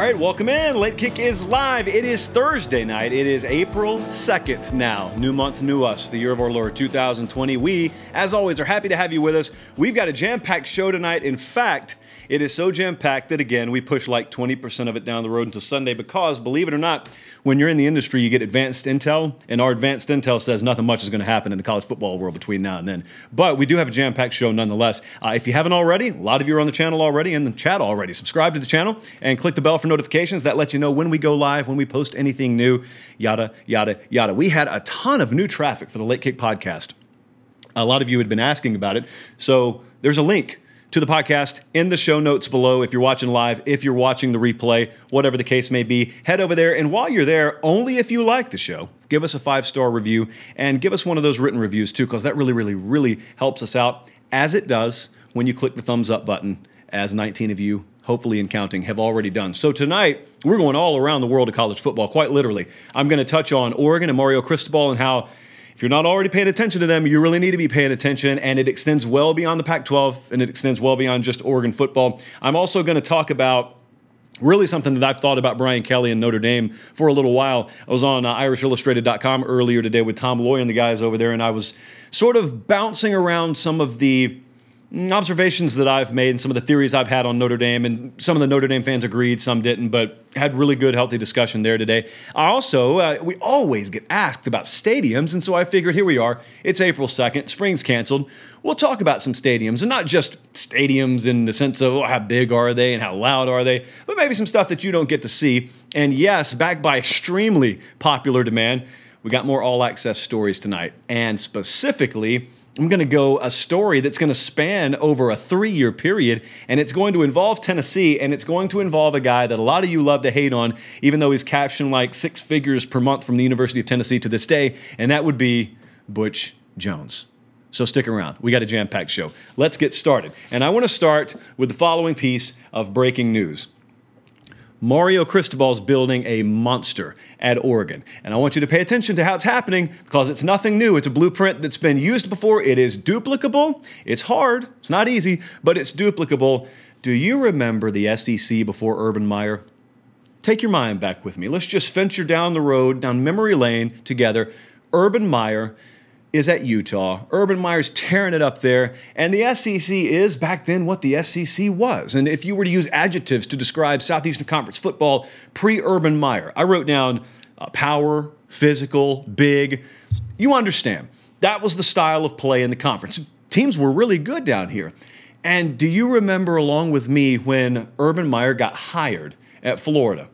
All right, welcome in. Late Kick is live. It is Thursday night. It is April 2nd now. New month, new us, the year of our Lord 2020. We, as always, are happy to have you with us. We've got a jam packed show tonight. In fact, it is so jam packed that, again, we push like 20% of it down the road until Sunday because, believe it or not, when you're in the industry, you get advanced intel, and our advanced intel says nothing much is going to happen in the college football world between now and then. But we do have a jam packed show nonetheless. Uh, if you haven't already, a lot of you are on the channel already in the chat already. Subscribe to the channel and click the bell for notifications. That lets you know when we go live, when we post anything new, yada, yada, yada. We had a ton of new traffic for the Late Kick podcast. A lot of you had been asking about it. So there's a link to the podcast in the show notes below if you're watching live, if you're watching the replay, whatever the case may be. Head over there, and while you're there, only if you like the show, give us a five star review and give us one of those written reviews too, because that really, really, really helps us out, as it does when you click the thumbs up button, as 19 of you hopefully and counting, have already done. So tonight, we're going all around the world of college football, quite literally. I'm going to touch on Oregon and Mario Cristobal and how if you're not already paying attention to them, you really need to be paying attention, and it extends well beyond the Pac 12 and it extends well beyond just Oregon football. I'm also going to talk about really something that I've thought about Brian Kelly and Notre Dame for a little while. I was on uh, IrishIllustrated.com earlier today with Tom Loy and the guys over there, and I was sort of bouncing around some of the observations that I've made and some of the theories I've had on Notre Dame, and some of the Notre Dame fans agreed, some didn't, but had really good, healthy discussion there today. I also, uh, we always get asked about stadiums, and so I figured here we are. It's April 2nd, spring's canceled. We'll talk about some stadiums, and not just stadiums in the sense of oh, how big are they and how loud are they, but maybe some stuff that you don't get to see. And yes, backed by extremely popular demand, we got more all access stories tonight, and specifically, I'm going to go a story that's going to span over a three year period, and it's going to involve Tennessee, and it's going to involve a guy that a lot of you love to hate on, even though he's captioned like six figures per month from the University of Tennessee to this day, and that would be Butch Jones. So stick around. We got a jam packed show. Let's get started. And I want to start with the following piece of breaking news. Mario Cristobal's building a monster at Oregon. And I want you to pay attention to how it's happening because it's nothing new. It's a blueprint that's been used before. It is duplicable. It's hard, it's not easy, but it's duplicable. Do you remember the SEC before Urban Meyer? Take your mind back with me. Let's just venture down the road, down memory lane together. Urban Meyer is at Utah. Urban Meyer's tearing it up there, and the SEC is back then what the SEC was. And if you were to use adjectives to describe Southeastern Conference football pre Urban Meyer, I wrote down uh, power, physical, big. You understand. That was the style of play in the conference. Teams were really good down here. And do you remember, along with me, when Urban Meyer got hired at Florida?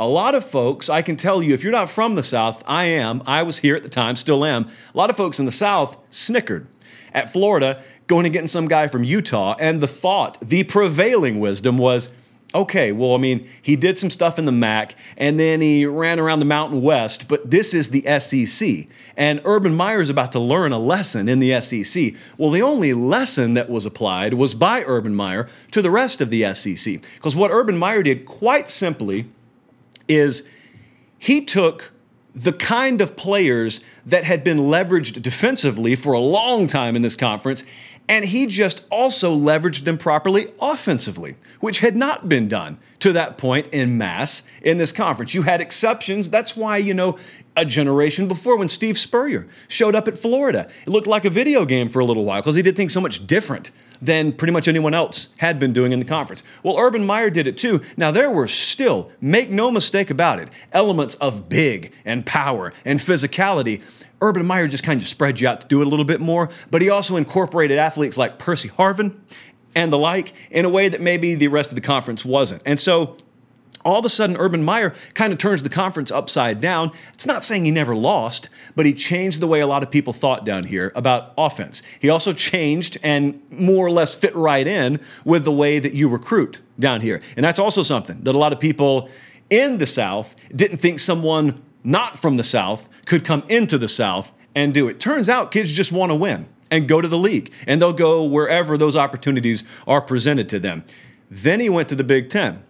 A lot of folks, I can tell you, if you're not from the South, I am. I was here at the time, still am. A lot of folks in the South snickered at Florida going and getting some guy from Utah. And the thought, the prevailing wisdom was, okay, well, I mean, he did some stuff in the MAC and then he ran around the Mountain West, but this is the SEC. And Urban Meyer is about to learn a lesson in the SEC. Well, the only lesson that was applied was by Urban Meyer to the rest of the SEC. Because what Urban Meyer did quite simply is he took the kind of players that had been leveraged defensively for a long time in this conference, and he just also leveraged them properly offensively, which had not been done to that point in mass in this conference. You had exceptions. That's why, you know, a generation before when Steve Spurrier showed up at Florida, it looked like a video game for a little while because he did things so much different than pretty much anyone else had been doing in the conference. Well, Urban Meyer did it too. Now, there were still, make no mistake about it, elements of big and power and physicality. Urban Meyer just kind of spread you out to do it a little bit more, but he also incorporated athletes like Percy Harvin and the like in a way that maybe the rest of the conference wasn't. And so all of a sudden, Urban Meyer kind of turns the conference upside down. It's not saying he never lost, but he changed the way a lot of people thought down here about offense. He also changed and more or less fit right in with the way that you recruit down here. And that's also something that a lot of people in the South didn't think someone not from the South could come into the South and do it. Turns out kids just want to win and go to the league, and they'll go wherever those opportunities are presented to them. Then he went to the Big Ten.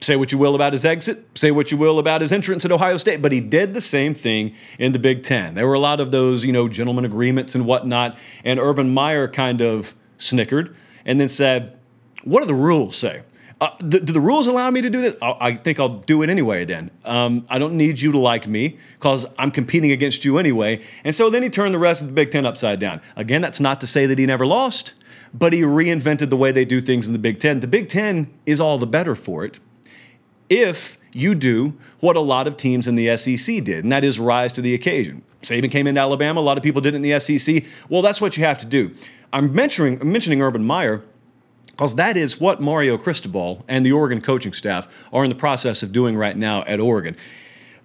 Say what you will about his exit, say what you will about his entrance at Ohio State, but he did the same thing in the Big Ten. There were a lot of those, you know, gentleman agreements and whatnot, and Urban Meyer kind of snickered and then said, What do the rules say? Uh, do, do the rules allow me to do this? I, I think I'll do it anyway then. Um, I don't need you to like me because I'm competing against you anyway. And so then he turned the rest of the Big Ten upside down. Again, that's not to say that he never lost, but he reinvented the way they do things in the Big Ten. The Big Ten is all the better for it if you do what a lot of teams in the SEC did, and that is rise to the occasion. Saban came into Alabama, a lot of people did it in the SEC. Well, that's what you have to do. I'm mentioning, I'm mentioning Urban Meyer because that is what Mario Cristobal and the Oregon coaching staff are in the process of doing right now at Oregon.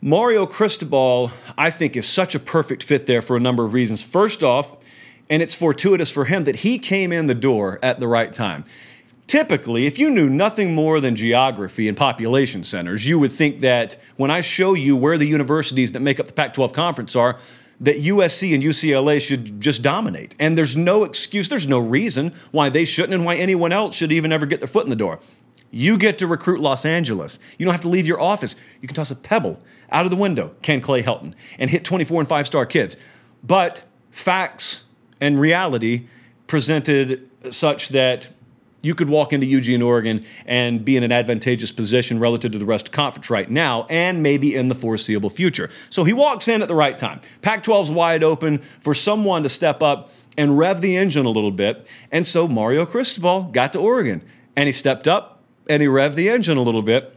Mario Cristobal, I think, is such a perfect fit there for a number of reasons. First off, and it's fortuitous for him that he came in the door at the right time. Typically, if you knew nothing more than geography and population centers, you would think that when I show you where the universities that make up the Pac 12 conference are, that USC and UCLA should just dominate. And there's no excuse, there's no reason why they shouldn't and why anyone else should even ever get their foot in the door. You get to recruit Los Angeles. You don't have to leave your office. You can toss a pebble out of the window, Ken Clay Helton, and hit 24 and 5 star kids. But facts and reality presented such that you could walk into Eugene, Oregon, and be in an advantageous position relative to the rest of the conference right now and maybe in the foreseeable future. So he walks in at the right time. Pac 12's wide open for someone to step up and rev the engine a little bit. And so Mario Cristobal got to Oregon and he stepped up and he revved the engine a little bit.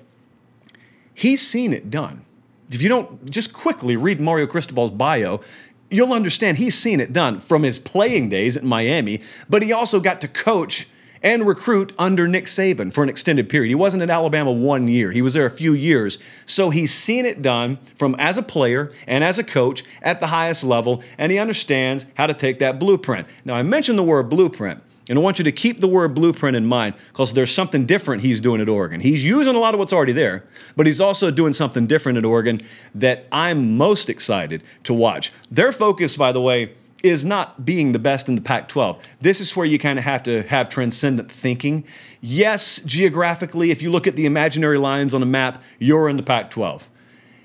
He's seen it done. If you don't just quickly read Mario Cristobal's bio, you'll understand he's seen it done from his playing days at Miami, but he also got to coach and recruit under Nick Saban for an extended period. He wasn't at Alabama one year, he was there a few years. So he's seen it done from as a player and as a coach at the highest level, and he understands how to take that blueprint. Now, I mentioned the word blueprint. And I want you to keep the word blueprint in mind because there's something different he's doing at Oregon. He's using a lot of what's already there, but he's also doing something different at Oregon that I'm most excited to watch. Their focus, by the way, is not being the best in the Pac 12. This is where you kind of have to have transcendent thinking. Yes, geographically, if you look at the imaginary lines on a map, you're in the Pac 12.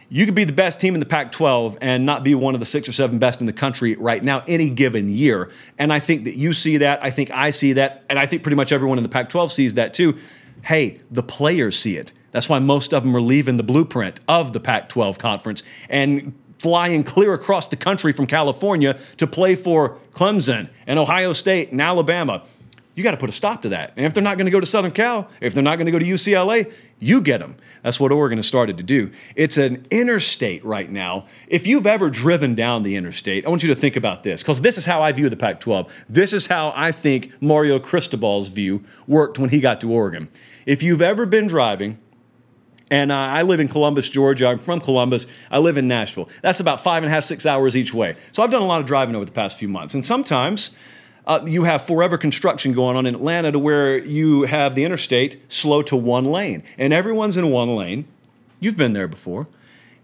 You could be the best team in the Pac 12 and not be one of the six or seven best in the country right now, any given year. And I think that you see that. I think I see that. And I think pretty much everyone in the Pac 12 sees that too. Hey, the players see it. That's why most of them are leaving the blueprint of the Pac 12 conference and flying clear across the country from California to play for Clemson and Ohio State and Alabama. You got to put a stop to that. And if they're not going to go to Southern Cal, if they're not going to go to UCLA, you get them. That's what Oregon has started to do. It's an interstate right now. If you've ever driven down the interstate, I want you to think about this because this is how I view the Pac 12. This is how I think Mario Cristobal's view worked when he got to Oregon. If you've ever been driving, and uh, I live in Columbus, Georgia. I'm from Columbus. I live in Nashville. That's about five and a half, six hours each way. So I've done a lot of driving over the past few months. And sometimes uh, you have forever construction going on in Atlanta to where you have the interstate slow to one lane. And everyone's in one lane. You've been there before.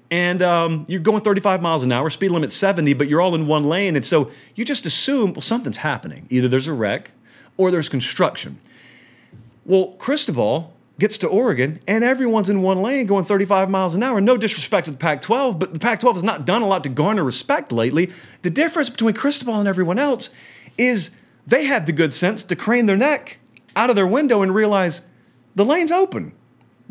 And um, you're going 35 miles an hour, speed limit 70, but you're all in one lane. And so you just assume, well, something's happening. Either there's a wreck or there's construction. Well, Cristobal gets to Oregon and everyone's in one lane going 35 miles an hour. No disrespect to the Pac 12, but the Pac 12 has not done a lot to garner respect lately. The difference between Cristobal and everyone else is they had the good sense to crane their neck out of their window and realize the lane's open.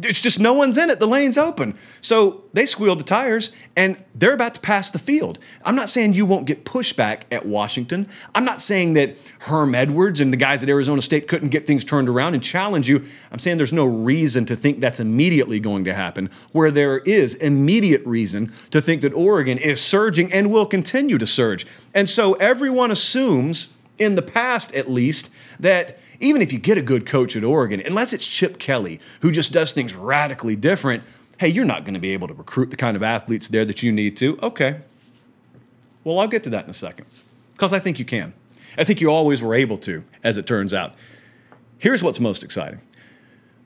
It's just no one's in it. The lane's open. So they squealed the tires and they're about to pass the field. I'm not saying you won't get pushback at Washington. I'm not saying that Herm Edwards and the guys at Arizona State couldn't get things turned around and challenge you. I'm saying there's no reason to think that's immediately going to happen, where there is immediate reason to think that Oregon is surging and will continue to surge. And so everyone assumes, in the past at least, that even if you get a good coach at Oregon, unless it's Chip Kelly, who just does things radically different, hey, you're not going to be able to recruit the kind of athletes there that you need to. Okay. Well, I'll get to that in a second because I think you can. I think you always were able to, as it turns out. Here's what's most exciting.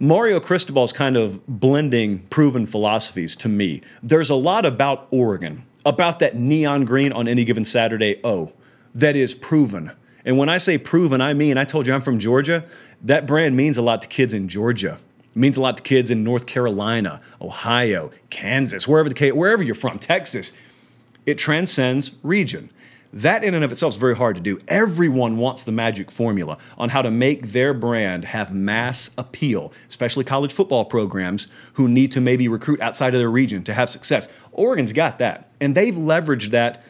Mario Cristobal's kind of blending proven philosophies to me. There's a lot about Oregon, about that neon green on any given Saturday, oh, that is proven and when I say proven, I mean, I told you I'm from Georgia. That brand means a lot to kids in Georgia. It means a lot to kids in North Carolina, Ohio, Kansas, wherever the wherever you're from, Texas. It transcends region. That in and of itself is very hard to do. Everyone wants the magic formula on how to make their brand have mass appeal, especially college football programs who need to maybe recruit outside of their region to have success. Oregon's got that, and they've leveraged that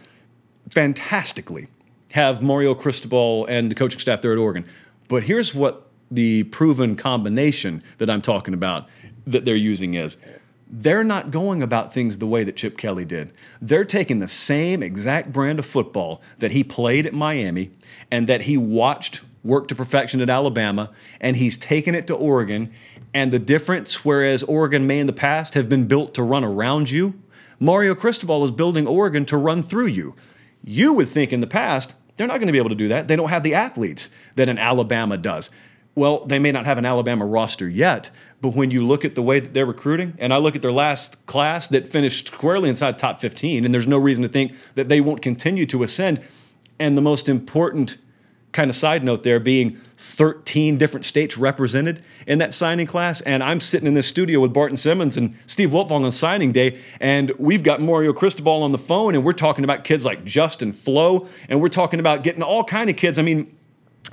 fantastically. Have Mario Cristobal and the coaching staff there at Oregon. But here's what the proven combination that I'm talking about that they're using is they're not going about things the way that Chip Kelly did. They're taking the same exact brand of football that he played at Miami and that he watched work to perfection at Alabama, and he's taken it to Oregon. And the difference, whereas Oregon may in the past have been built to run around you, Mario Cristobal is building Oregon to run through you. You would think in the past, they're not going to be able to do that. They don't have the athletes that an Alabama does. Well, they may not have an Alabama roster yet, but when you look at the way that they're recruiting, and I look at their last class that finished squarely inside top 15, and there's no reason to think that they won't continue to ascend. And the most important kind of side note there being 13 different states represented in that signing class. And I'm sitting in this studio with Barton Simmons and Steve Wiltfong on signing day, and we've got Mario Cristobal on the phone, and we're talking about kids like Justin Flowe, and we're talking about getting all kind of kids. I mean,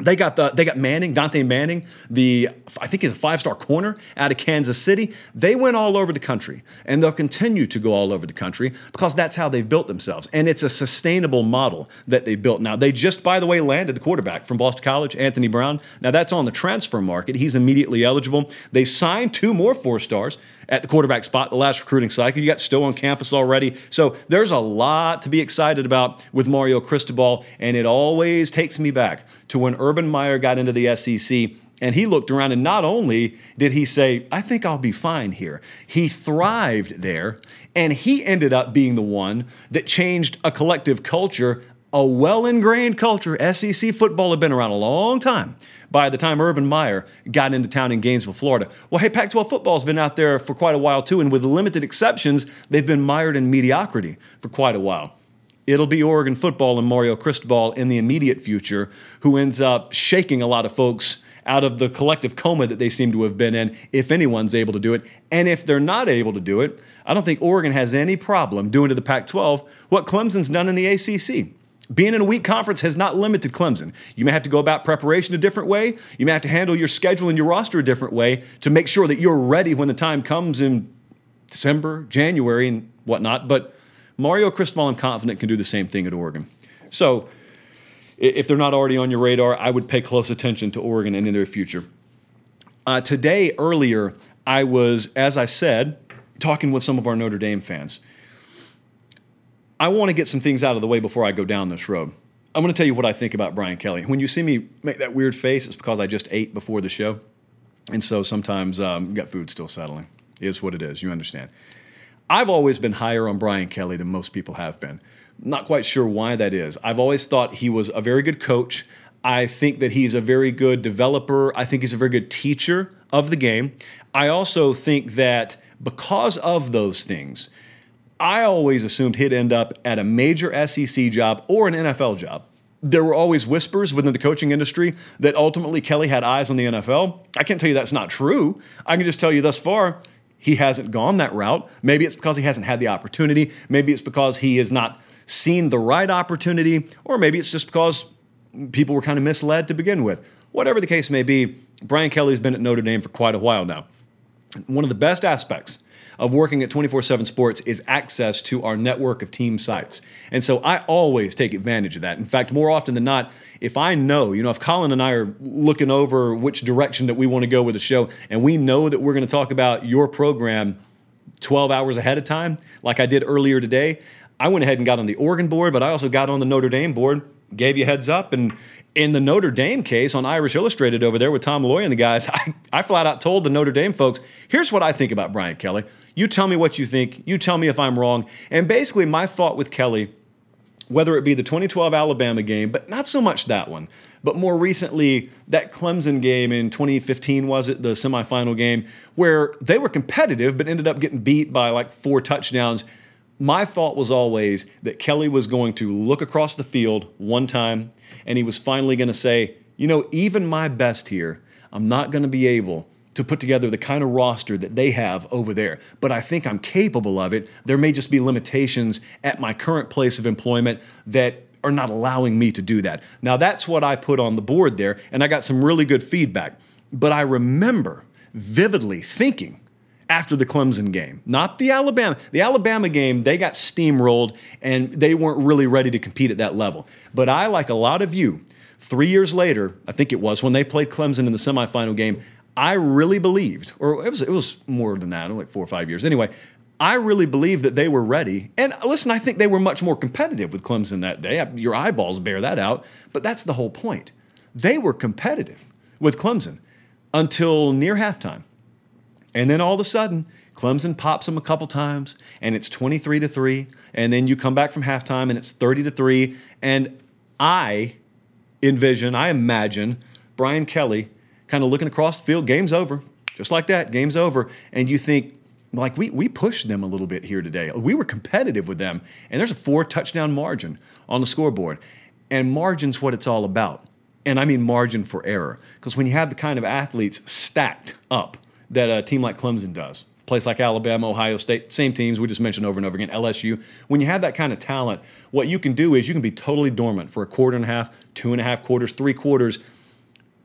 they got the they got Manning, Dontae Manning, the I think he's a five star corner out of Kansas City. They went all over the country, and they'll continue to go all over the country because that's how they've built themselves, and it's a sustainable model that they built. Now they just by the way landed the quarterback from Boston College, Anthony Brown. Now that's on the transfer market. He's immediately eligible. They signed two more four stars at the quarterback spot the last recruiting cycle. You got Stowe on campus already. So there's a lot to be excited about with Mario Cristobal, and it always takes me back to when Urban Meyer got into the SEC and he looked around, and not only did he say, I think I'll be fine here, he thrived there, and he ended up being the one that changed a collective culture, a well ingrained culture. SEC football had been around a long time by the time Urban Meyer got into town in Gainesville, Florida. Well, hey, Pac 12 football's been out there for quite a while too, and with limited exceptions, they've been mired in mediocrity for quite a while. It'll be Oregon football and Mario Cristobal in the immediate future, who ends up shaking a lot of folks out of the collective coma that they seem to have been in, if anyone's able to do it. And if they're not able to do it, I don't think Oregon has any problem doing to the Pac 12 what Clemson's done in the ACC. Being in a weak conference has not limited Clemson. You may have to go about preparation a different way. You may have to handle your schedule and your roster a different way to make sure that you're ready when the time comes in December, January, and whatnot. But Mario Cristobal, I'm confident, can do the same thing at Oregon. So, if they're not already on your radar, I would pay close attention to Oregon and in their future. Uh, today, earlier, I was, as I said, talking with some of our Notre Dame fans. I want to get some things out of the way before I go down this road. I'm going to tell you what I think about Brian Kelly. When you see me make that weird face, it's because I just ate before the show. And so sometimes um, got food still settling. It is what it is. You understand. I've always been higher on Brian Kelly than most people have been. Not quite sure why that is. I've always thought he was a very good coach. I think that he's a very good developer. I think he's a very good teacher of the game. I also think that because of those things, I always assumed he'd end up at a major SEC job or an NFL job. There were always whispers within the coaching industry that ultimately Kelly had eyes on the NFL. I can't tell you that's not true. I can just tell you thus far, he hasn't gone that route. Maybe it's because he hasn't had the opportunity. Maybe it's because he has not seen the right opportunity, or maybe it's just because people were kind of misled to begin with. Whatever the case may be, Brian Kelly's been at Notre Dame for quite a while now. One of the best aspects of working at 24 7 Sports is access to our network of team sites. And so I always take advantage of that. In fact, more often than not, if I know, you know, if Colin and I are looking over which direction that we want to go with the show, and we know that we're going to talk about your program 12 hours ahead of time, like I did earlier today, I went ahead and got on the Oregon board, but I also got on the Notre Dame board, gave you heads up, and in the Notre Dame case on Irish Illustrated over there with Tom Loy and the guys, I, I flat out told the Notre Dame folks, here's what I think about Brian Kelly. You tell me what you think. You tell me if I'm wrong. And basically, my thought with Kelly, whether it be the 2012 Alabama game, but not so much that one, but more recently, that Clemson game in 2015, was it, the semifinal game, where they were competitive but ended up getting beat by like four touchdowns my thought was always that Kelly was going to look across the field one time and he was finally going to say, you know, even my best here, I'm not going to be able to put together the kind of roster that they have over there. But I think I'm capable of it. There may just be limitations at my current place of employment that are not allowing me to do that. Now, that's what I put on the board there, and I got some really good feedback. But I remember vividly thinking after the Clemson game, not the Alabama. The Alabama game, they got steamrolled and they weren't really ready to compete at that level. But I, like a lot of you, three years later, I think it was when they played Clemson in the semifinal game, I really believed, or it was, it was more than that, like four or five years. Anyway, I really believe that they were ready. And listen, I think they were much more competitive with Clemson that day. Your eyeballs bear that out. But that's the whole point. They were competitive with Clemson until near halftime. And then all of a sudden, Clemson pops them a couple times and it's 23 to 3. And then you come back from halftime and it's 30 to 3. And I envision, I imagine Brian Kelly kind of looking across the field, game's over. Just like that, game's over. And you think, like we we pushed them a little bit here today. We were competitive with them, and there's a four touchdown margin on the scoreboard. And margin's what it's all about. And I mean margin for error. Because when you have the kind of athletes stacked up that a team like Clemson does, place like Alabama, Ohio State, same teams we just mentioned over and over again, LSU. When you have that kind of talent, what you can do is you can be totally dormant for a quarter and a half, two and a half quarters, three quarters.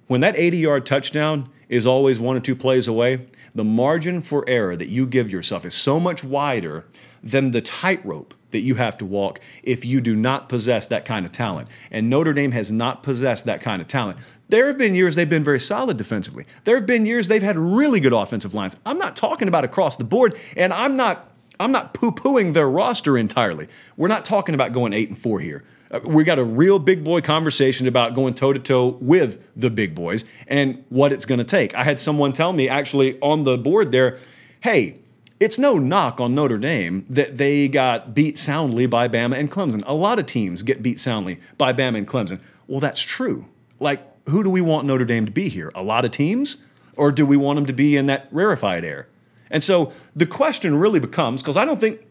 When that 80 yard touchdown is always one or two plays away, the margin for error that you give yourself is so much wider than the tightrope that you have to walk if you do not possess that kind of talent. And Notre Dame has not possessed that kind of talent. There have been years they've been very solid defensively. There have been years they've had really good offensive lines. I'm not talking about across the board, and I'm not I'm not poo-pooing their roster entirely. We're not talking about going 8 and 4 here. Uh, we got a real big boy conversation about going toe to toe with the big boys and what it's going to take. I had someone tell me actually on the board there, hey, it's no knock on Notre Dame that they got beat soundly by Bama and Clemson. A lot of teams get beat soundly by Bama and Clemson. Well, that's true. Like, who do we want Notre Dame to be here? A lot of teams? Or do we want them to be in that rarefied air? And so the question really becomes because I don't think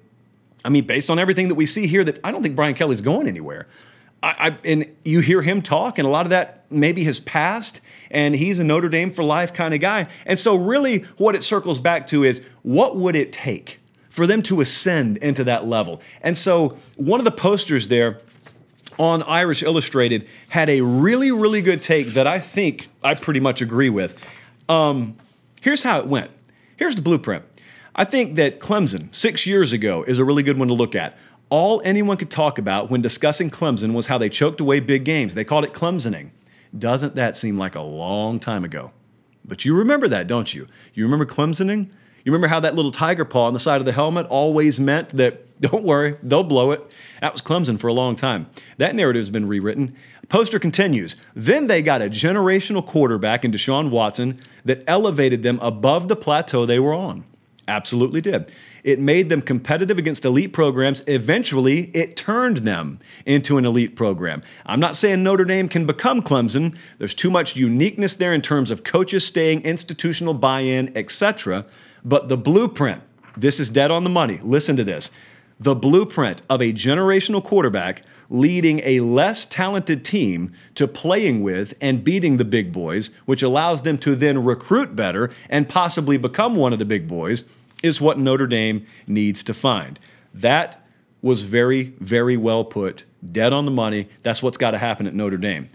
I mean, based on everything that we see here, that I don't think Brian Kelly's going anywhere. I, I, and you hear him talk, and a lot of that maybe has passed, and he's a Notre Dame for life kind of guy. And so, really, what it circles back to is what would it take for them to ascend into that level? And so, one of the posters there on Irish Illustrated had a really, really good take that I think I pretty much agree with. Um, here's how it went. Here's the blueprint. I think that Clemson, six years ago, is a really good one to look at. All anyone could talk about when discussing Clemson was how they choked away big games. They called it Clemsoning. Doesn't that seem like a long time ago? But you remember that, don't you? You remember Clemsoning? You remember how that little tiger paw on the side of the helmet always meant that, don't worry, they'll blow it? That was Clemson for a long time. That narrative's been rewritten. Poster continues. Then they got a generational quarterback in Deshaun Watson that elevated them above the plateau they were on. Absolutely did. It made them competitive against elite programs. Eventually, it turned them into an elite program. I'm not saying Notre Dame can become Clemson. There's too much uniqueness there in terms of coaches staying, institutional buy in, etc. But the blueprint, this is dead on the money. Listen to this. The blueprint of a generational quarterback leading a less talented team to playing with and beating the big boys, which allows them to then recruit better and possibly become one of the big boys, is what Notre Dame needs to find. That was very, very well put, dead on the money. That's what's got to happen at Notre Dame.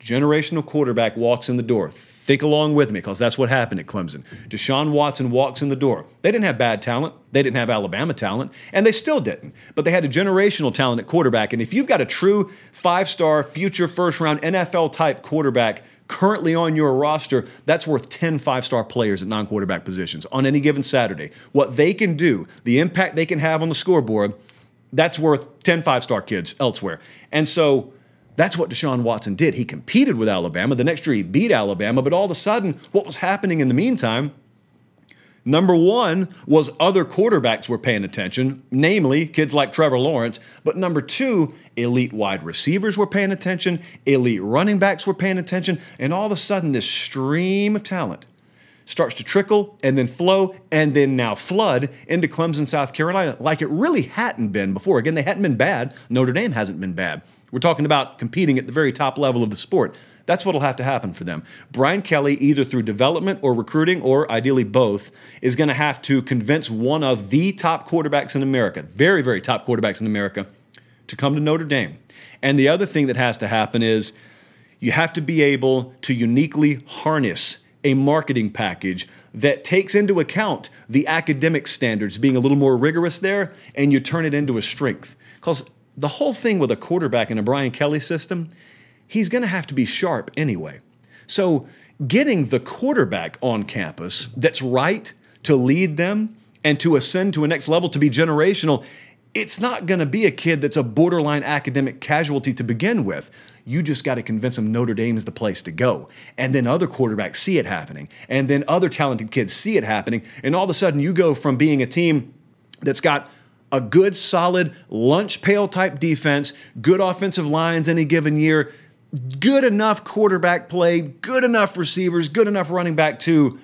Generational quarterback walks in the door. Think along with me because that's what happened at Clemson. Deshaun Watson walks in the door. They didn't have bad talent. They didn't have Alabama talent, and they still didn't. But they had a generational talent at quarterback. And if you've got a true five star, future first round NFL type quarterback currently on your roster, that's worth 10 five star players at non quarterback positions on any given Saturday. What they can do, the impact they can have on the scoreboard, that's worth 10 five star kids elsewhere. And so, that's what Deshaun Watson did. He competed with Alabama. The next year he beat Alabama, but all of a sudden, what was happening in the meantime? Number one was other quarterbacks were paying attention, namely kids like Trevor Lawrence. But number two, elite wide receivers were paying attention, elite running backs were paying attention, and all of a sudden, this stream of talent starts to trickle and then flow and then now flood into Clemson, South Carolina, like it really hadn't been before. Again, they hadn't been bad. Notre Dame hasn't been bad. We're talking about competing at the very top level of the sport. That's what'll have to happen for them. Brian Kelly, either through development or recruiting, or ideally both, is going to have to convince one of the top quarterbacks in America, very, very top quarterbacks in America, to come to Notre Dame. And the other thing that has to happen is you have to be able to uniquely harness a marketing package that takes into account the academic standards being a little more rigorous there and you turn it into a strength. Because the whole thing with a quarterback in a Brian Kelly system, he's going to have to be sharp anyway. So, getting the quarterback on campus that's right to lead them and to ascend to a next level to be generational, it's not going to be a kid that's a borderline academic casualty to begin with. You just got to convince them Notre Dame is the place to go. And then other quarterbacks see it happening. And then other talented kids see it happening. And all of a sudden, you go from being a team that's got a good, solid lunch pail type defense, good offensive lines any given year, good enough quarterback play, good enough receivers, good enough running back too.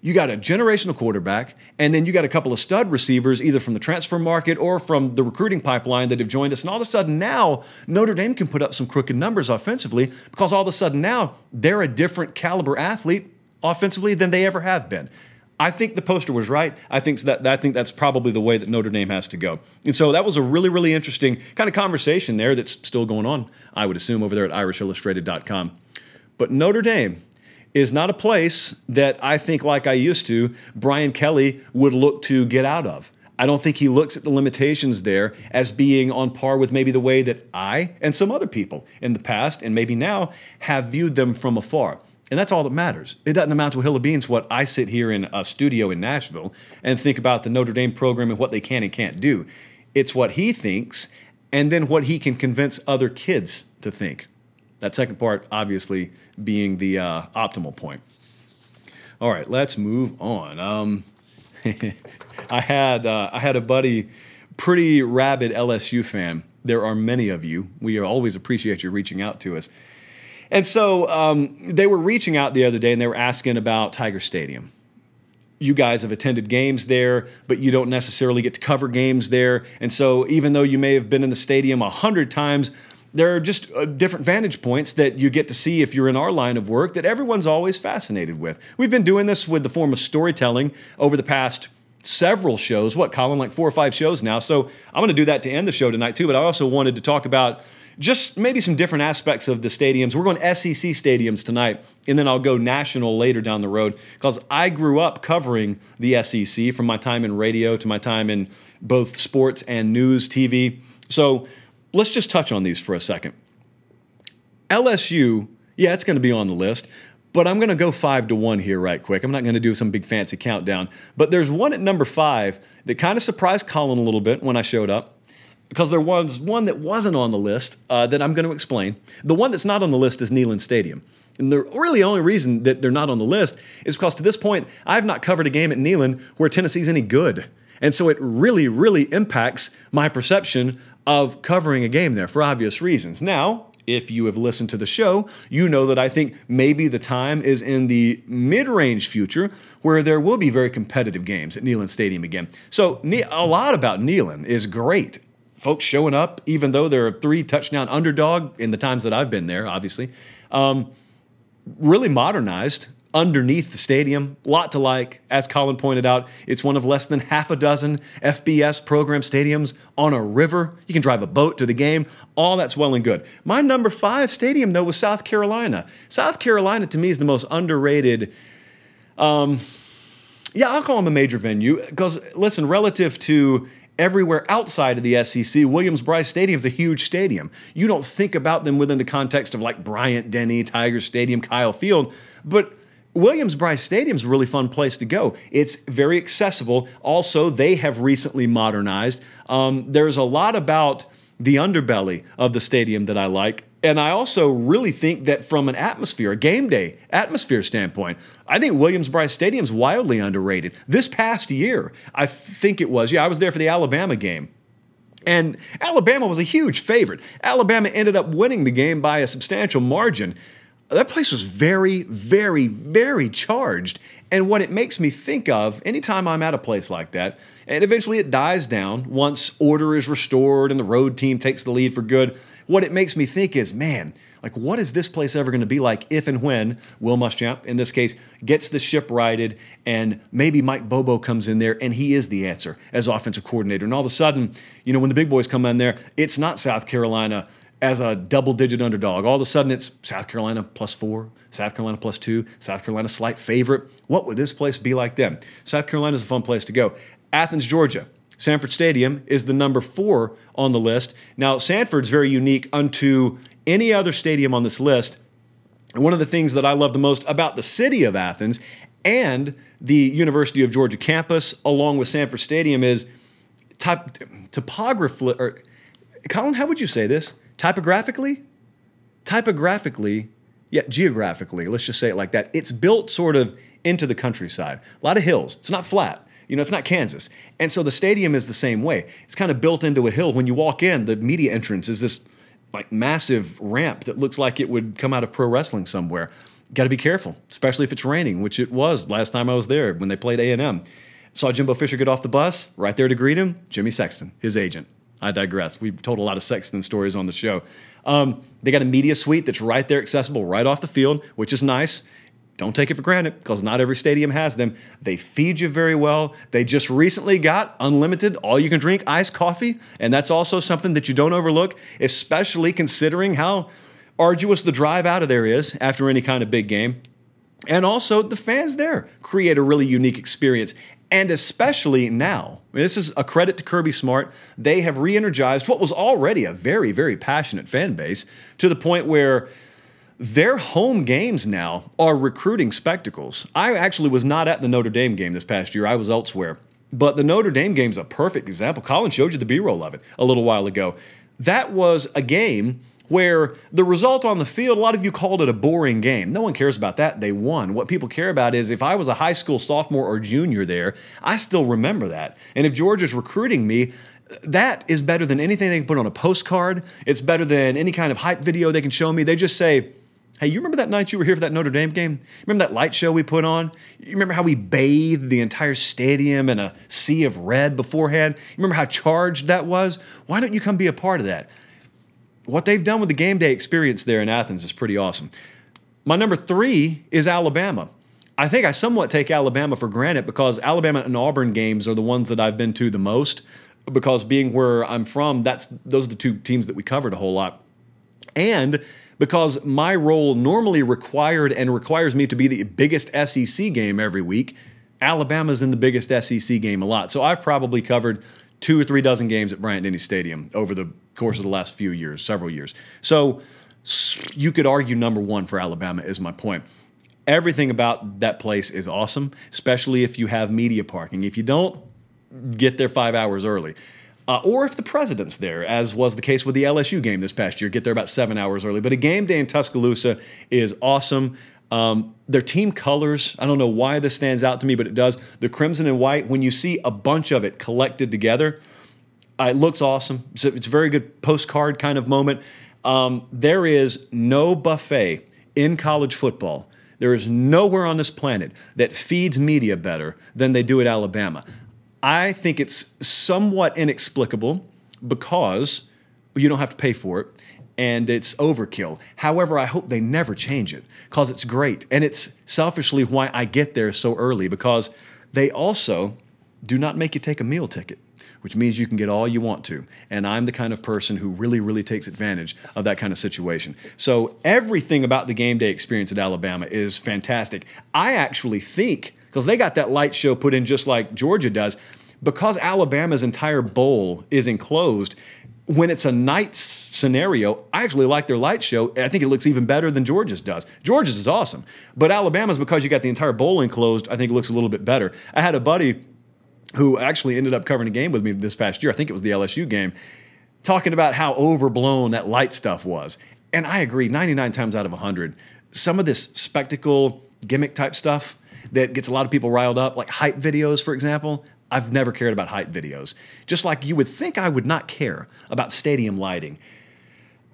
You got a generational quarterback, and then you got a couple of stud receivers, either from the transfer market or from the recruiting pipeline that have joined us. And all of a sudden now, Notre Dame can put up some crooked numbers offensively because all of a sudden now they're a different caliber athlete offensively than they ever have been. I think the poster was right. I think that I think that's probably the way that Notre Dame has to go. And so that was a really really interesting kind of conversation there that's still going on. I would assume over there at irishillustrated.com. But Notre Dame is not a place that I think like I used to Brian Kelly would look to get out of. I don't think he looks at the limitations there as being on par with maybe the way that I and some other people in the past and maybe now have viewed them from afar. And that's all that matters. It doesn't amount to a hill of beans what I sit here in a studio in Nashville and think about the Notre Dame program and what they can and can't do. It's what he thinks and then what he can convince other kids to think. That second part, obviously, being the uh, optimal point. All right, let's move on. Um, I had uh, I had a buddy, pretty rabid LSU fan. There are many of you. We always appreciate you reaching out to us. And so um, they were reaching out the other day and they were asking about Tiger Stadium. You guys have attended games there, but you don't necessarily get to cover games there. And so, even though you may have been in the stadium a hundred times, there are just uh, different vantage points that you get to see if you're in our line of work that everyone's always fascinated with. We've been doing this with the form of storytelling over the past several shows. What, Colin, like four or five shows now. So I'm going to do that to end the show tonight, too. But I also wanted to talk about just maybe some different aspects of the stadiums. We're going SEC stadiums tonight, and then I'll go national later down the road because I grew up covering the SEC from my time in radio to my time in both sports and news TV. So let's just touch on these for a second. LSU, yeah, it's going to be on the list, but I'm going to go five to one here right quick. I'm not going to do some big fancy countdown, but there's one at number five that kind of surprised Colin a little bit when I showed up because there was one that wasn't on the list uh, that I'm going to explain. The one that's not on the list is Neyland Stadium. And the really only reason that they're not on the list is because to this point, I've not covered a game at Neyland where Tennessee's any good. And so it really, really impacts my perception of covering a game there for obvious reasons. Now, if you have listened to the show, you know that I think maybe the time is in the mid range future where there will be very competitive games at Neyland Stadium again. So, a lot about Neyland is great folks showing up, even though they're a three touchdown underdog in the times that I've been there, obviously. Um, really modernized underneath the stadium. Lot to like. As Colin pointed out, it's one of less than half a dozen FBS program stadiums on a river. You can drive a boat to the game. All that's well and good. My number five stadium, though, was South Carolina. South Carolina, to me, is the most underrated. Um, yeah, I'll call them a major venue because, listen, relative to everywhere outside of the SEC, Williams-Brice Stadium is a huge stadium. You don't think about them within the context of like Bryant Denny, Tiger Stadium, Kyle Field, but Williams-Brice Stadium is a really fun place to go. It's very accessible. Also, they have recently modernized. Um, there's a lot about the underbelly of the stadium that I like. And I also really think that from an atmosphere, a game day atmosphere standpoint, I think Williams-Brice Stadium is wildly underrated. This past year, I think it was, yeah, I was there for the Alabama game. And Alabama was a huge favorite. Alabama ended up winning the game by a substantial margin. That place was very, very, very charged. And what it makes me think of anytime I'm at a place like that, and eventually it dies down once order is restored and the road team takes the lead for good what it makes me think is, man, Like, what is this place ever going to be like if and when Will Muschamp, in this case, gets the ship righted and maybe Mike Bobo comes in there and he is the answer as offensive coordinator. And all of a sudden, you know, when the big boys come in there, it's not South Carolina as a double digit underdog. All of a sudden, it's South Carolina plus four, South Carolina plus two, South Carolina slight favorite. What would this place be like then? South Carolina is a fun place to go. Athens, Georgia. Sanford Stadium is the number four on the list. Now, Sanford's very unique unto any other stadium on this list. And one of the things that I love the most about the city of Athens and the University of Georgia campus, along with Sanford Stadium, is type, topography. Colin, how would you say this? Typographically? Typographically, yeah, geographically, let's just say it like that. It's built sort of into the countryside. A lot of hills. It's not flat. You know, it's not Kansas. And so the stadium is the same way. It's kind of built into a hill. When you walk in, the media entrance is this like massive ramp that looks like it would come out of pro wrestling somewhere. Got to be careful, especially if it's raining, which it was last time I was there when they played A&M. Saw Jimbo Fisher get off the bus, right there to greet him, Jimmy Sexton, his agent. I digress. We've told a lot of Sexton stories on the show. Um, they got a media suite that's right there, accessible right off the field, which is nice. Don't take it for granted because not every stadium has them. They feed you very well. They just recently got unlimited, all you can drink iced coffee. And that's also something that you don't overlook, especially considering how arduous the drive out of there is after any kind of big game. And also, the fans there create a really unique experience. And especially now, this is a credit to Kirby Smart. They have re energized what was already a very, very passionate fan base to the point where their home games now are recruiting spectacles. I actually was not at the Notre Dame game this past year, I was elsewhere. But the Notre Dame game is a perfect example. Colin showed you the B roll of it a little while ago. That was a game where the result on the field, a lot of you called it a boring game. No one cares about that. They won. What people care about is if I was a high school sophomore or junior there, I still remember that. And if Georgia's recruiting me, that is better than anything they can put on a postcard. It's better than any kind of hype video they can show me. They just say, Hey, you remember that night you were here for that Notre Dame game? Remember that light show we put on? You remember how we bathed the entire stadium in a sea of red beforehand? You remember how charged that was? Why don't you come be a part of that? What they've done with the game day experience there in Athens is pretty awesome. My number three is Alabama. I think I somewhat take Alabama for granted because Alabama and Auburn games are the ones that I've been to the most. Because being where I'm from, that's those are the two teams that we covered a whole lot. And because my role normally required and requires me to be the biggest SEC game every week. Alabama's in the biggest SEC game a lot. So I've probably covered two or three dozen games at Bryant Denny Stadium over the course of the last few years, several years. So you could argue number one for Alabama is my point. Everything about that place is awesome, especially if you have media parking. If you don't, get there five hours early. Uh, or if the president's there, as was the case with the LSU game this past year, get there about seven hours early. But a game day in Tuscaloosa is awesome. Um, their team colors, I don't know why this stands out to me, but it does. The crimson and white, when you see a bunch of it collected together, uh, it looks awesome. It's a, it's a, very good postcard kind of moment. Um, there is no buffet in college football. There is nowhere on this planet that feeds media better than they do at Alabama. I think it's somewhat inexplicable because you don't have to pay for it and it's overkill. However, I hope they never change it because it's great. And it's selfishly why I get there so early because they also do not make you take a meal ticket, which means you can get all you want to. And I'm the kind of person who really, really takes advantage of that kind of situation. So everything about the game day experience at Alabama is fantastic. I actually think because they got that light show put in just like Georgia does. Because Alabama's entire bowl is enclosed, when it's a night scenario, I actually like their light show. I think it looks even better than Georgia's does. Georgia's is awesome, but Alabama's because you got the entire bowl enclosed. I think it looks a little bit better. I had a buddy who actually ended up covering a game with me this past year. I think it was the LSU game, talking about how overblown that light stuff was. And I agree, 99 times out of 100, some of this spectacle gimmick type stuff that gets a lot of people riled up, like hype videos, for example. I've never cared about hype videos. Just like you would think I would not care about stadium lighting.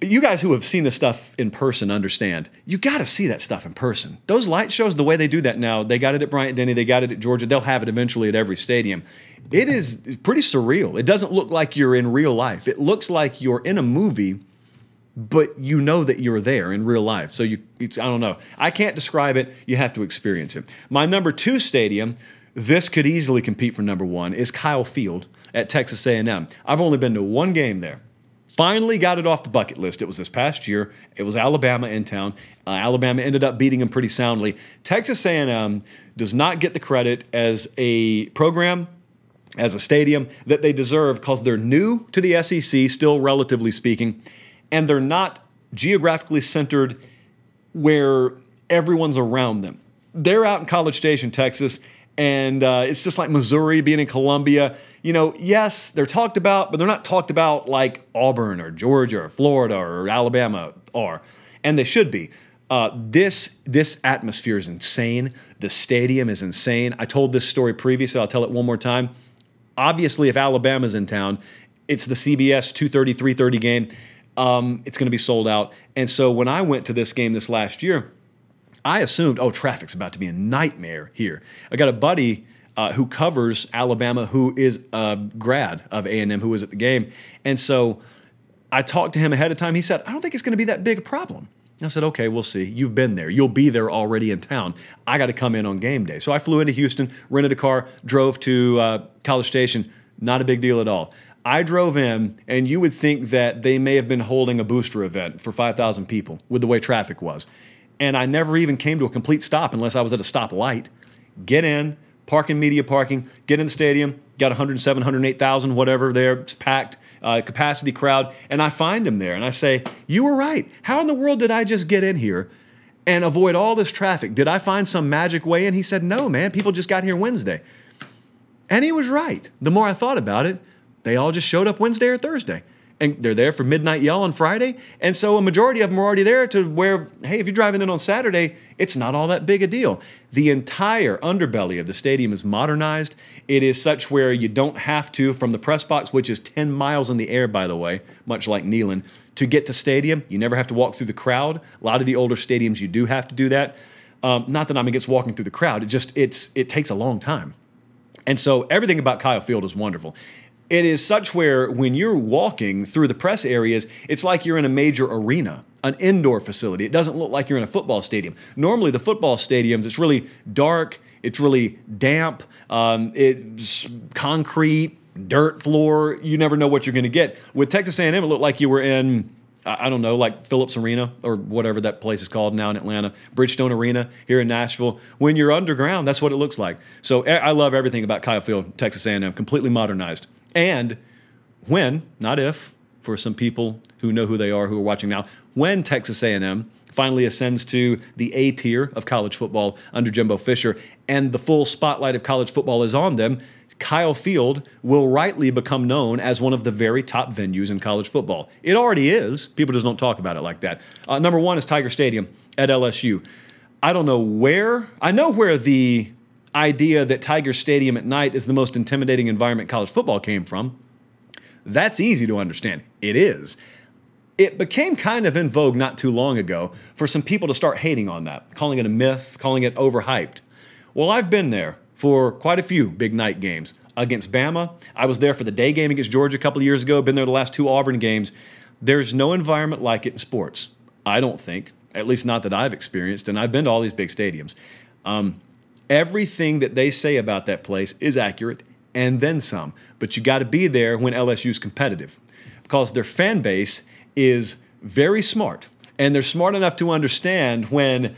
You guys who have seen this stuff in person understand. You got to see that stuff in person. Those light shows, the way they do that now, they got it at Bryant Denny, they got it at Georgia, they'll have it eventually at every stadium. It is pretty surreal. It doesn't look like you're in real life. It looks like you're in a movie but you know that you're there in real life. So you, I don't know. I can't describe it. You have to experience it. My number two stadium, this could easily compete for number one, is Kyle Field at Texas A&M. I've only been to one game there. Finally got it off the bucket list. It was this past year. It was Alabama in town. Uh, Alabama ended up beating them pretty soundly. Texas A&M does not get the credit as a program, as a stadium that they deserve because they're new to the SEC, still relatively speaking, and they're not geographically centered where everyone's around them. They're out in College Station, Texas, and uh, it's just like Missouri being in Columbia. You know, yes, they're talked about, but they're not talked about like Auburn or Georgia or Florida or Alabama are, and they should be. Uh, this this atmosphere is insane. The stadium is insane. I told this story previously. I'll tell it one more time. Obviously, if Alabama's in town, it's the CBS 2:30 3:30 game. Um, it's going to be sold out. And so when I went to this game this last year, I assumed, oh, traffic's about to be a nightmare here. I got a buddy uh, who covers Alabama, who is a grad of A and M, who was at the game, and so I talked to him ahead of time. He said, I don't think it's going to be that big a problem. I said, okay, we'll see. You've been there. You'll be there already in town. I got to come in on game day. So I flew into Houston, rented a car, drove to uh, College Station. Not a big deal at all. I drove in, and you would think that they may have been holding a booster event for 5,000 people with the way traffic was and I never even came to a complete stop unless I was at a stop light. Get in, park in media parking, get in the stadium, got 107, 108,000, whatever there, it's packed, uh, capacity crowd, and I find him there and I say, You were right. How in the world did I just get in here and avoid all this traffic? Did I find some magic way And He said, No, man, people just got here Wednesday. And he was right. The more I thought about it, they all just showed up Wednesday or Thursday and they're there for midnight yell on Friday. And so a majority of them are already there to where, hey, if you're driving in on Saturday, it's not all that big a deal. The entire underbelly of the stadium is modernized. It is such where you don't have to, from the press box, which is 10 miles in the air, by the way, much like Neyland, to get to stadium. You never have to walk through the crowd. A lot of the older stadiums, you do have to do that. Um, not that I'm against walking through the crowd. It just it's it takes a long time. And so everything about Kyle Field is wonderful it is such where when you're walking through the press areas, it's like you're in a major arena, an indoor facility. It doesn't look like you're in a football stadium. Normally, the football stadiums, it's really dark, it's really damp, um, it's concrete, dirt floor. You never know what you're going to get. With Texas A&M, it looked like you were in. I don't know, like Phillips Arena or whatever that place is called now in Atlanta, Bridgestone Arena here in Nashville. When you're underground, that's what it looks like. So I love everything about Kyle Field, Texas A&M, completely modernized. And when, not if, for some people who know who they are who are watching now, when Texas A&M finally ascends to the A tier of college football under Jimbo Fisher and the full spotlight of college football is on them, Kyle Field will rightly become known as one of the very top venues in college football. It already is. People just don't talk about it like that. Uh, number one is Tiger Stadium at LSU. I don't know where, I know where the idea that Tiger Stadium at night is the most intimidating environment college football came from. That's easy to understand. It is. It became kind of in vogue not too long ago for some people to start hating on that, calling it a myth, calling it overhyped. Well, I've been there for quite a few big night games. Against Bama, I was there for the day game against Georgia a couple of years ago, been there the last two Auburn games. There's no environment like it in sports, I don't think, at least not that I've experienced, and I've been to all these big stadiums. Um, Everything that they say about that place is accurate and then some. But you got to be there when LSU is competitive because their fan base is very smart and they're smart enough to understand when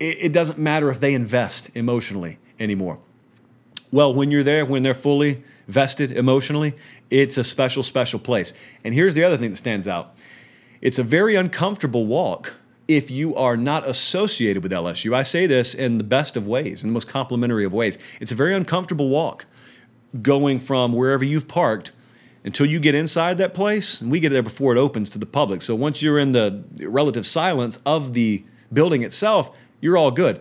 it, doesn't matter if they invest emotionally anymore. Well, when you're there, when they're fully vested emotionally, it's a special, special place. And here's the other thing that stands out it's a very uncomfortable walk if you are not associated with LSU. I say this in the best of ways, in the most complimentary of ways. It's a very uncomfortable walk going from wherever you've parked until you get inside that place. And we get there before it opens to the public. So once you're in the relative silence of the building itself, you're all good.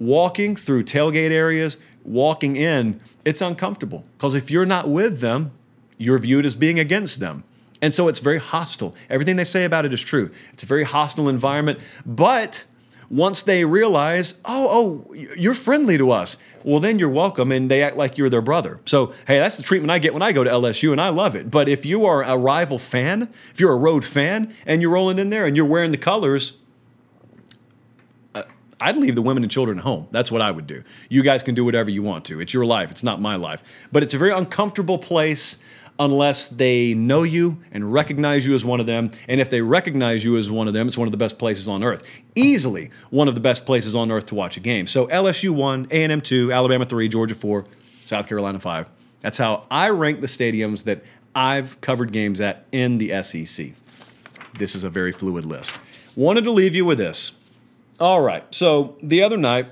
Walking through tailgate areas, walking in, it's uncomfortable because if you're not with them, you're viewed as being against them. And so it's very hostile. Everything they say about it is true. It's a very hostile environment. But once they realize, oh, oh, you're friendly to us, well, then you're welcome and they act like you're their brother. So, hey, that's the treatment I get when I go to LSU and I love it. But if you are a rival fan, if you're a road fan and you're rolling in there and you're wearing the colors, uh, I'd leave the women and children at home. That's what I would do. You guys can do whatever you want to. It's your life, it's not my life. But it's a very uncomfortable place unless they know you and recognize you as one of them. And if they recognize you as one of them, it's one of the best places on earth. Easily one of the best places on earth to watch a game. So LSU 1, A&M 2, Alabama 3, Georgia 4, South Carolina 5. That's how I rank the stadiums that I've covered games at in the SEC. This is a very fluid list. Wanted to leave you with this. All right. So the other night,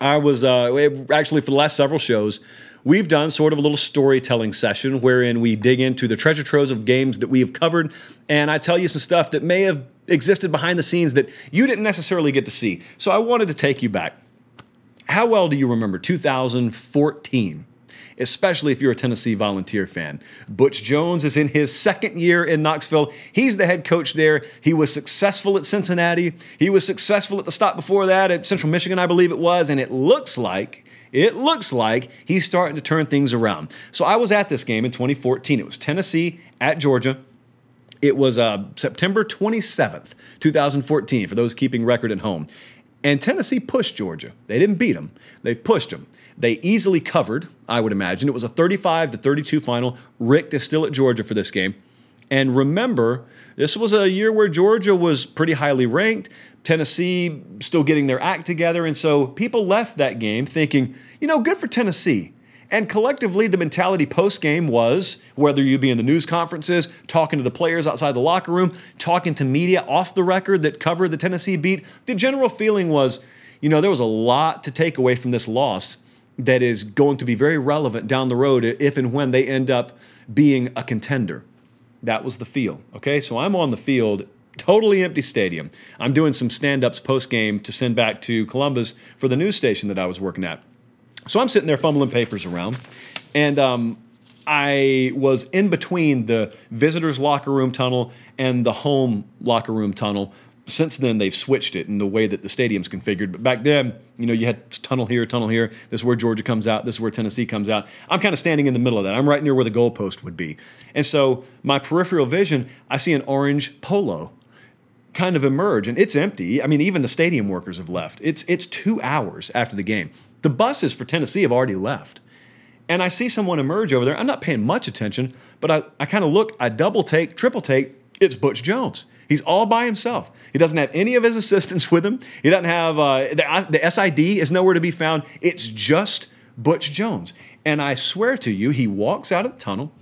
I was uh, actually for the last several shows, we've done sort of a little storytelling session wherein we dig into the treasure troves of games that we have covered, and I tell you some stuff that may have existed behind the scenes that you didn't necessarily get to see. So I wanted to take you back. How well do you remember 2014? especially if you're a Tennessee Volunteer fan. Butch Jones is in his second year in Knoxville. He's the head coach there. He was successful at Cincinnati. He was successful at the stop before that at Central Michigan, I believe it was. And it looks like it looks like he's starting to turn things around. So I was at this game in 2014. It was Tennessee at Georgia. It was uh, September 27th, 2014, for those keeping record at home. And Tennessee pushed Georgia. They didn't beat them, they pushed them. They easily covered, I would imagine. It was a 35 to 32 final. Richt is still at Georgia for this game. And remember, this was a year where Georgia was pretty highly ranked. Tennessee still getting their act together. And so people left that game thinking, you know, good for Tennessee. And collectively, the mentality post game was whether you be in the news conferences, talking to the players outside the locker room, talking to media off the record that covered the Tennessee beat, the general feeling was, you know, there was a lot to take away from this loss that is going to be very relevant down the road if and when they end up being a contender. That was the feel. Okay, so I'm on the field totally empty stadium. I'm doing some stand ups post game to send back to Columbus for the news station that I was working at. So I'm sitting there fumbling papers around, and um, I was in between the visitors' locker room tunnel and the home locker room tunnel. Since then, they've switched it in the way that the stadium's configured. But back then, you know, you had tunnel here, tunnel here. This is where Georgia comes out. This is where Tennessee comes out. I'm kind of standing in the middle of that. I'm right near where the goalpost would be. And so, my peripheral vision, I see an orange polo kind of emerge and it's empty. I mean, even the stadium workers have left. It's it's 2 hours after the game. The buses for Tennessee have already left. And I see someone emerge over there. I'm not paying much attention, but I, I kind of look, I double take, triple take, it's Butch Jones. He's all by himself. He doesn't have any of his assistants with him. He doesn't have uh, the, the SID is nowhere to be found. It's just Butch Jones. And I swear to you, he walks out of the tunnel.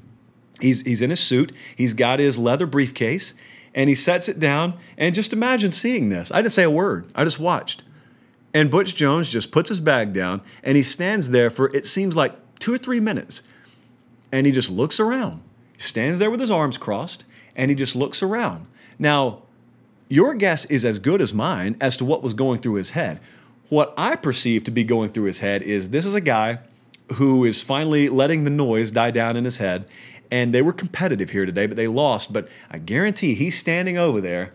He's, he's in his suit. He's got his leather briefcase and he sets it down. And just imagine seeing this. I didn't say a word, I just watched. And Butch Jones just puts his bag down and he stands there for it seems like two or three minutes. And he just looks around. He stands there with his arms crossed and he just looks around. Now, your guess is as good as mine as to what was going through his head. What I perceive to be going through his head is this is a guy who is finally letting the noise die down in his head and they were competitive here today, but they lost. But I guarantee he's standing over there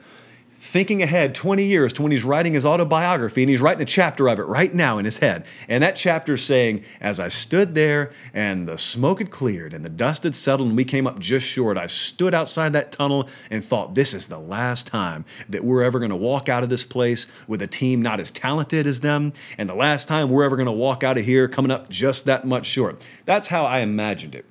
thinking ahead 20 years to when he's writing his autobiography and he's writing a chapter of it right now in his head. And that chapter is saying, As I stood there and the smoke had cleared and the dust had settled and we came up just short, I stood outside that tunnel and thought, This is the last time that we're ever going to walk out of this place with a team not as talented as them, and the last time we're ever going to walk out of here coming up just that much short. That's how I imagined it.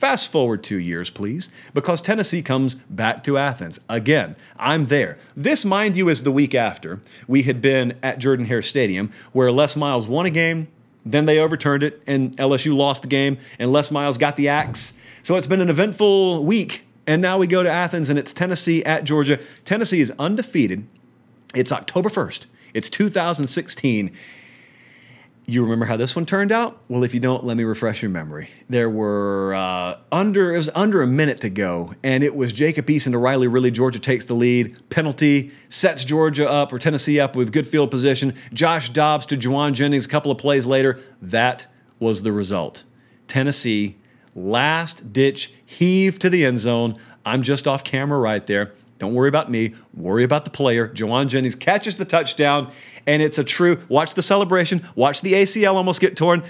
Fast forward two years, please, because Tennessee comes back to Athens. Again, I'm there. This, mind you, is the week after we had been at Jordan Hare Stadium, where Les Miles won a game, then they overturned it, and LSU lost the game, and Les Miles got the axe. So it's been an eventful week. And now we go to Athens, and it's Tennessee at Georgia. Tennessee is undefeated. It's October 1st. It's 2016 you remember how this one turned out? Well, if you don't, let me refresh your memory. There were uh, under it was under a minute to go, and it was Jacob Eason to Riley Ridley. Georgia takes the lead. Penalty sets Georgia up or Tennessee up with good field position. Josh Dobbs to Jauan Jennings a couple of plays later. That was the result. Tennessee last ditch heave to the end zone. I'm just off camera right there. Don't worry about me. Worry about the player. Jauan Jennings catches the touchdown, and it's a true watch the celebration, watch the ACL almost get torn.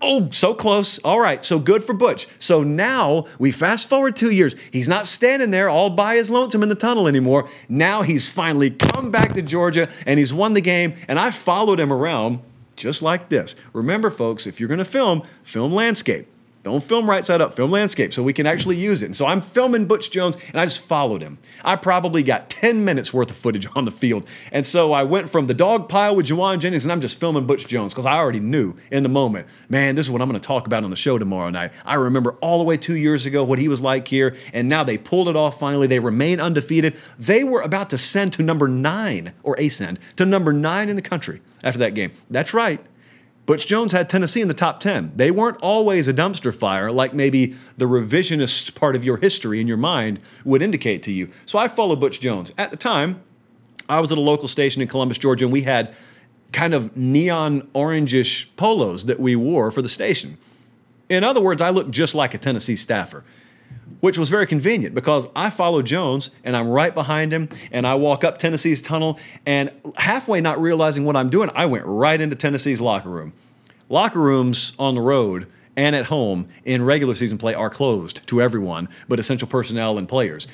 Oh, so close. All right, so good for Butch. So now we fast forward two years. He's not standing there all by his lonesome in the tunnel anymore. Now he's finally come back to Georgia and he's won the game. And I followed him around just like this. Remember, folks, if you're going to film, film landscape. Don't film right side up, film landscape so we can actually use it. And so I'm filming Butch Jones and I just followed him. I probably got 10 minutes worth of footage on the field. And so I went from the dog pile with Jauan Jennings and I'm just filming Butch Jones because I already knew in the moment, man, this is what I'm going to talk about on the show tomorrow night. I remember all the way two years ago what he was like here. And now they pulled it off finally. They remain undefeated. They were about to send to number nine or ascend to number nine in the country after that game. That's right. Butch Jones had Tennessee in the top 10. They weren't always a dumpster fire like maybe the revisionist part of your history in your mind would indicate to you. So I followed Butch Jones. At the time, I was at a local station in Columbus, Georgia, and we had kind of neon orangish polos that we wore for the station. In other words, I looked just like a Tennessee staffer which was very convenient because I follow Jones and I'm right behind him and I walk up Tennessee's tunnel and halfway not realizing what I'm doing, I went right into Tennessee's locker room. Locker rooms on the road and at home in regular season play are closed to everyone but essential personnel and players.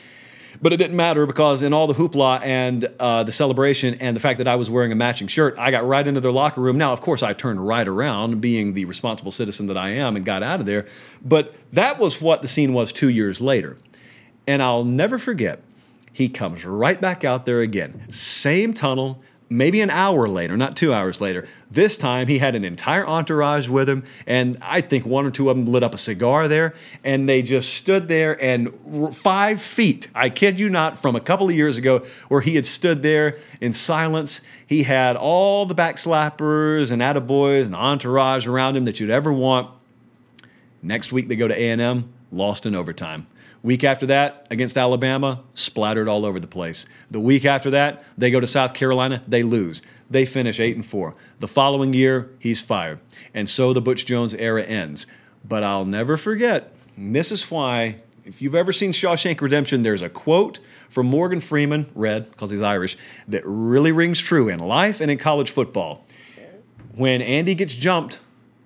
But it didn't matter because in all the hoopla and uh, the celebration and the fact that I was wearing a matching shirt, I got right into their locker room. Now, of course, I turned right around, being the responsible citizen that I am, and got out of there. But that was what the scene was two years later. And I'll never forget, he comes right back out there again. Same tunnel, maybe an hour later, not two hours later. This time he had an entire entourage with him, and I think one or two of them lit up a cigar there, and they just stood there and five feet, I kid you not, from a couple of years ago where he had stood there in silence. He had all the backslappers and attaboys and entourage around him that you'd ever want. Next week they go to A&M, lost in overtime. Week after that, against Alabama, splattered all over the place. The week after that, they go to South Carolina, they lose. They finish 8 and 4. The following year, he's fired. And so the Butch Jones era ends. But I'll never forget, this is why, if you've ever seen Shawshank Redemption, there's a quote from Morgan Freeman, red because he's Irish, that really rings true in life and in college football. When Andy gets jumped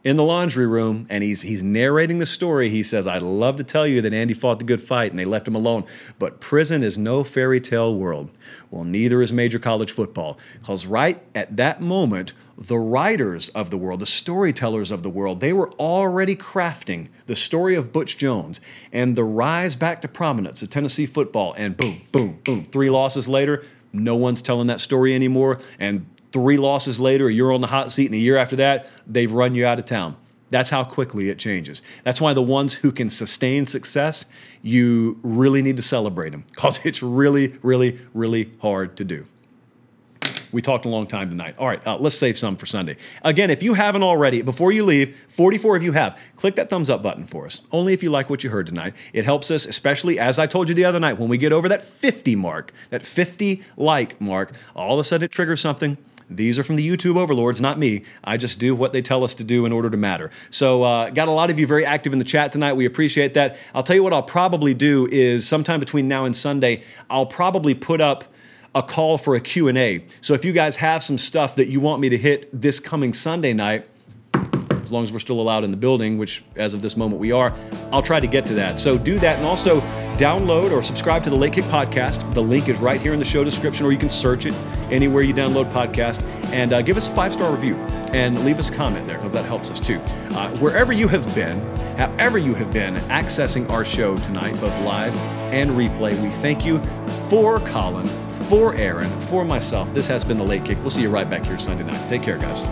in the laundry room and he's he's narrating the story. He says, "I'd love to tell you that Andy fought the good fight and they left him alone, but prison is no fairy tale world. Well, neither is major college football, because right at that moment, the writers of the world, the storytellers of the world, they were already crafting the story of Butch Jones and the rise back to prominence of Tennessee football. And boom, boom, boom, three losses later." No one's telling that story anymore, and three losses later, you're on the hot seat, and a year after that, they've run you out of town. That's how quickly it changes. That's why the ones who can sustain success, you really need to celebrate them because it's really, really, really hard to do. We talked a long time tonight. All right, uh, let's save some for Sunday. Again, if you haven't already, before you leave, 44 of you have, click that thumbs up button for us. Only if you like what you heard tonight. It helps us, especially as I told you the other night, when we get over that 50 mark, that 50 like mark, all of a sudden it triggers something these are from the YouTube overlords, not me. I just do what they tell us to do in order to matter. So, uh, got a lot of you very active in the chat tonight. We appreciate that. I'll tell you what I'll probably do is sometime between now and Sunday, I'll probably put up a call for a Q&A. So if you guys have some stuff that you want me to hit this coming Sunday night, as long as we're still allowed in the building, which as of this moment we are, I'll try to get to that. So do that and also download or subscribe to the Late Kick podcast. The link is right here in the show description, or you can search it anywhere you download podcast. And uh, give us a five star review and leave us a comment there because that helps us too. Uh, wherever you have been, however you have been accessing our show tonight, both live and replay, we thank you for Colin, for Aaron, for myself. This has been the Late Kick. We'll see you right back here Sunday night. Take care, guys.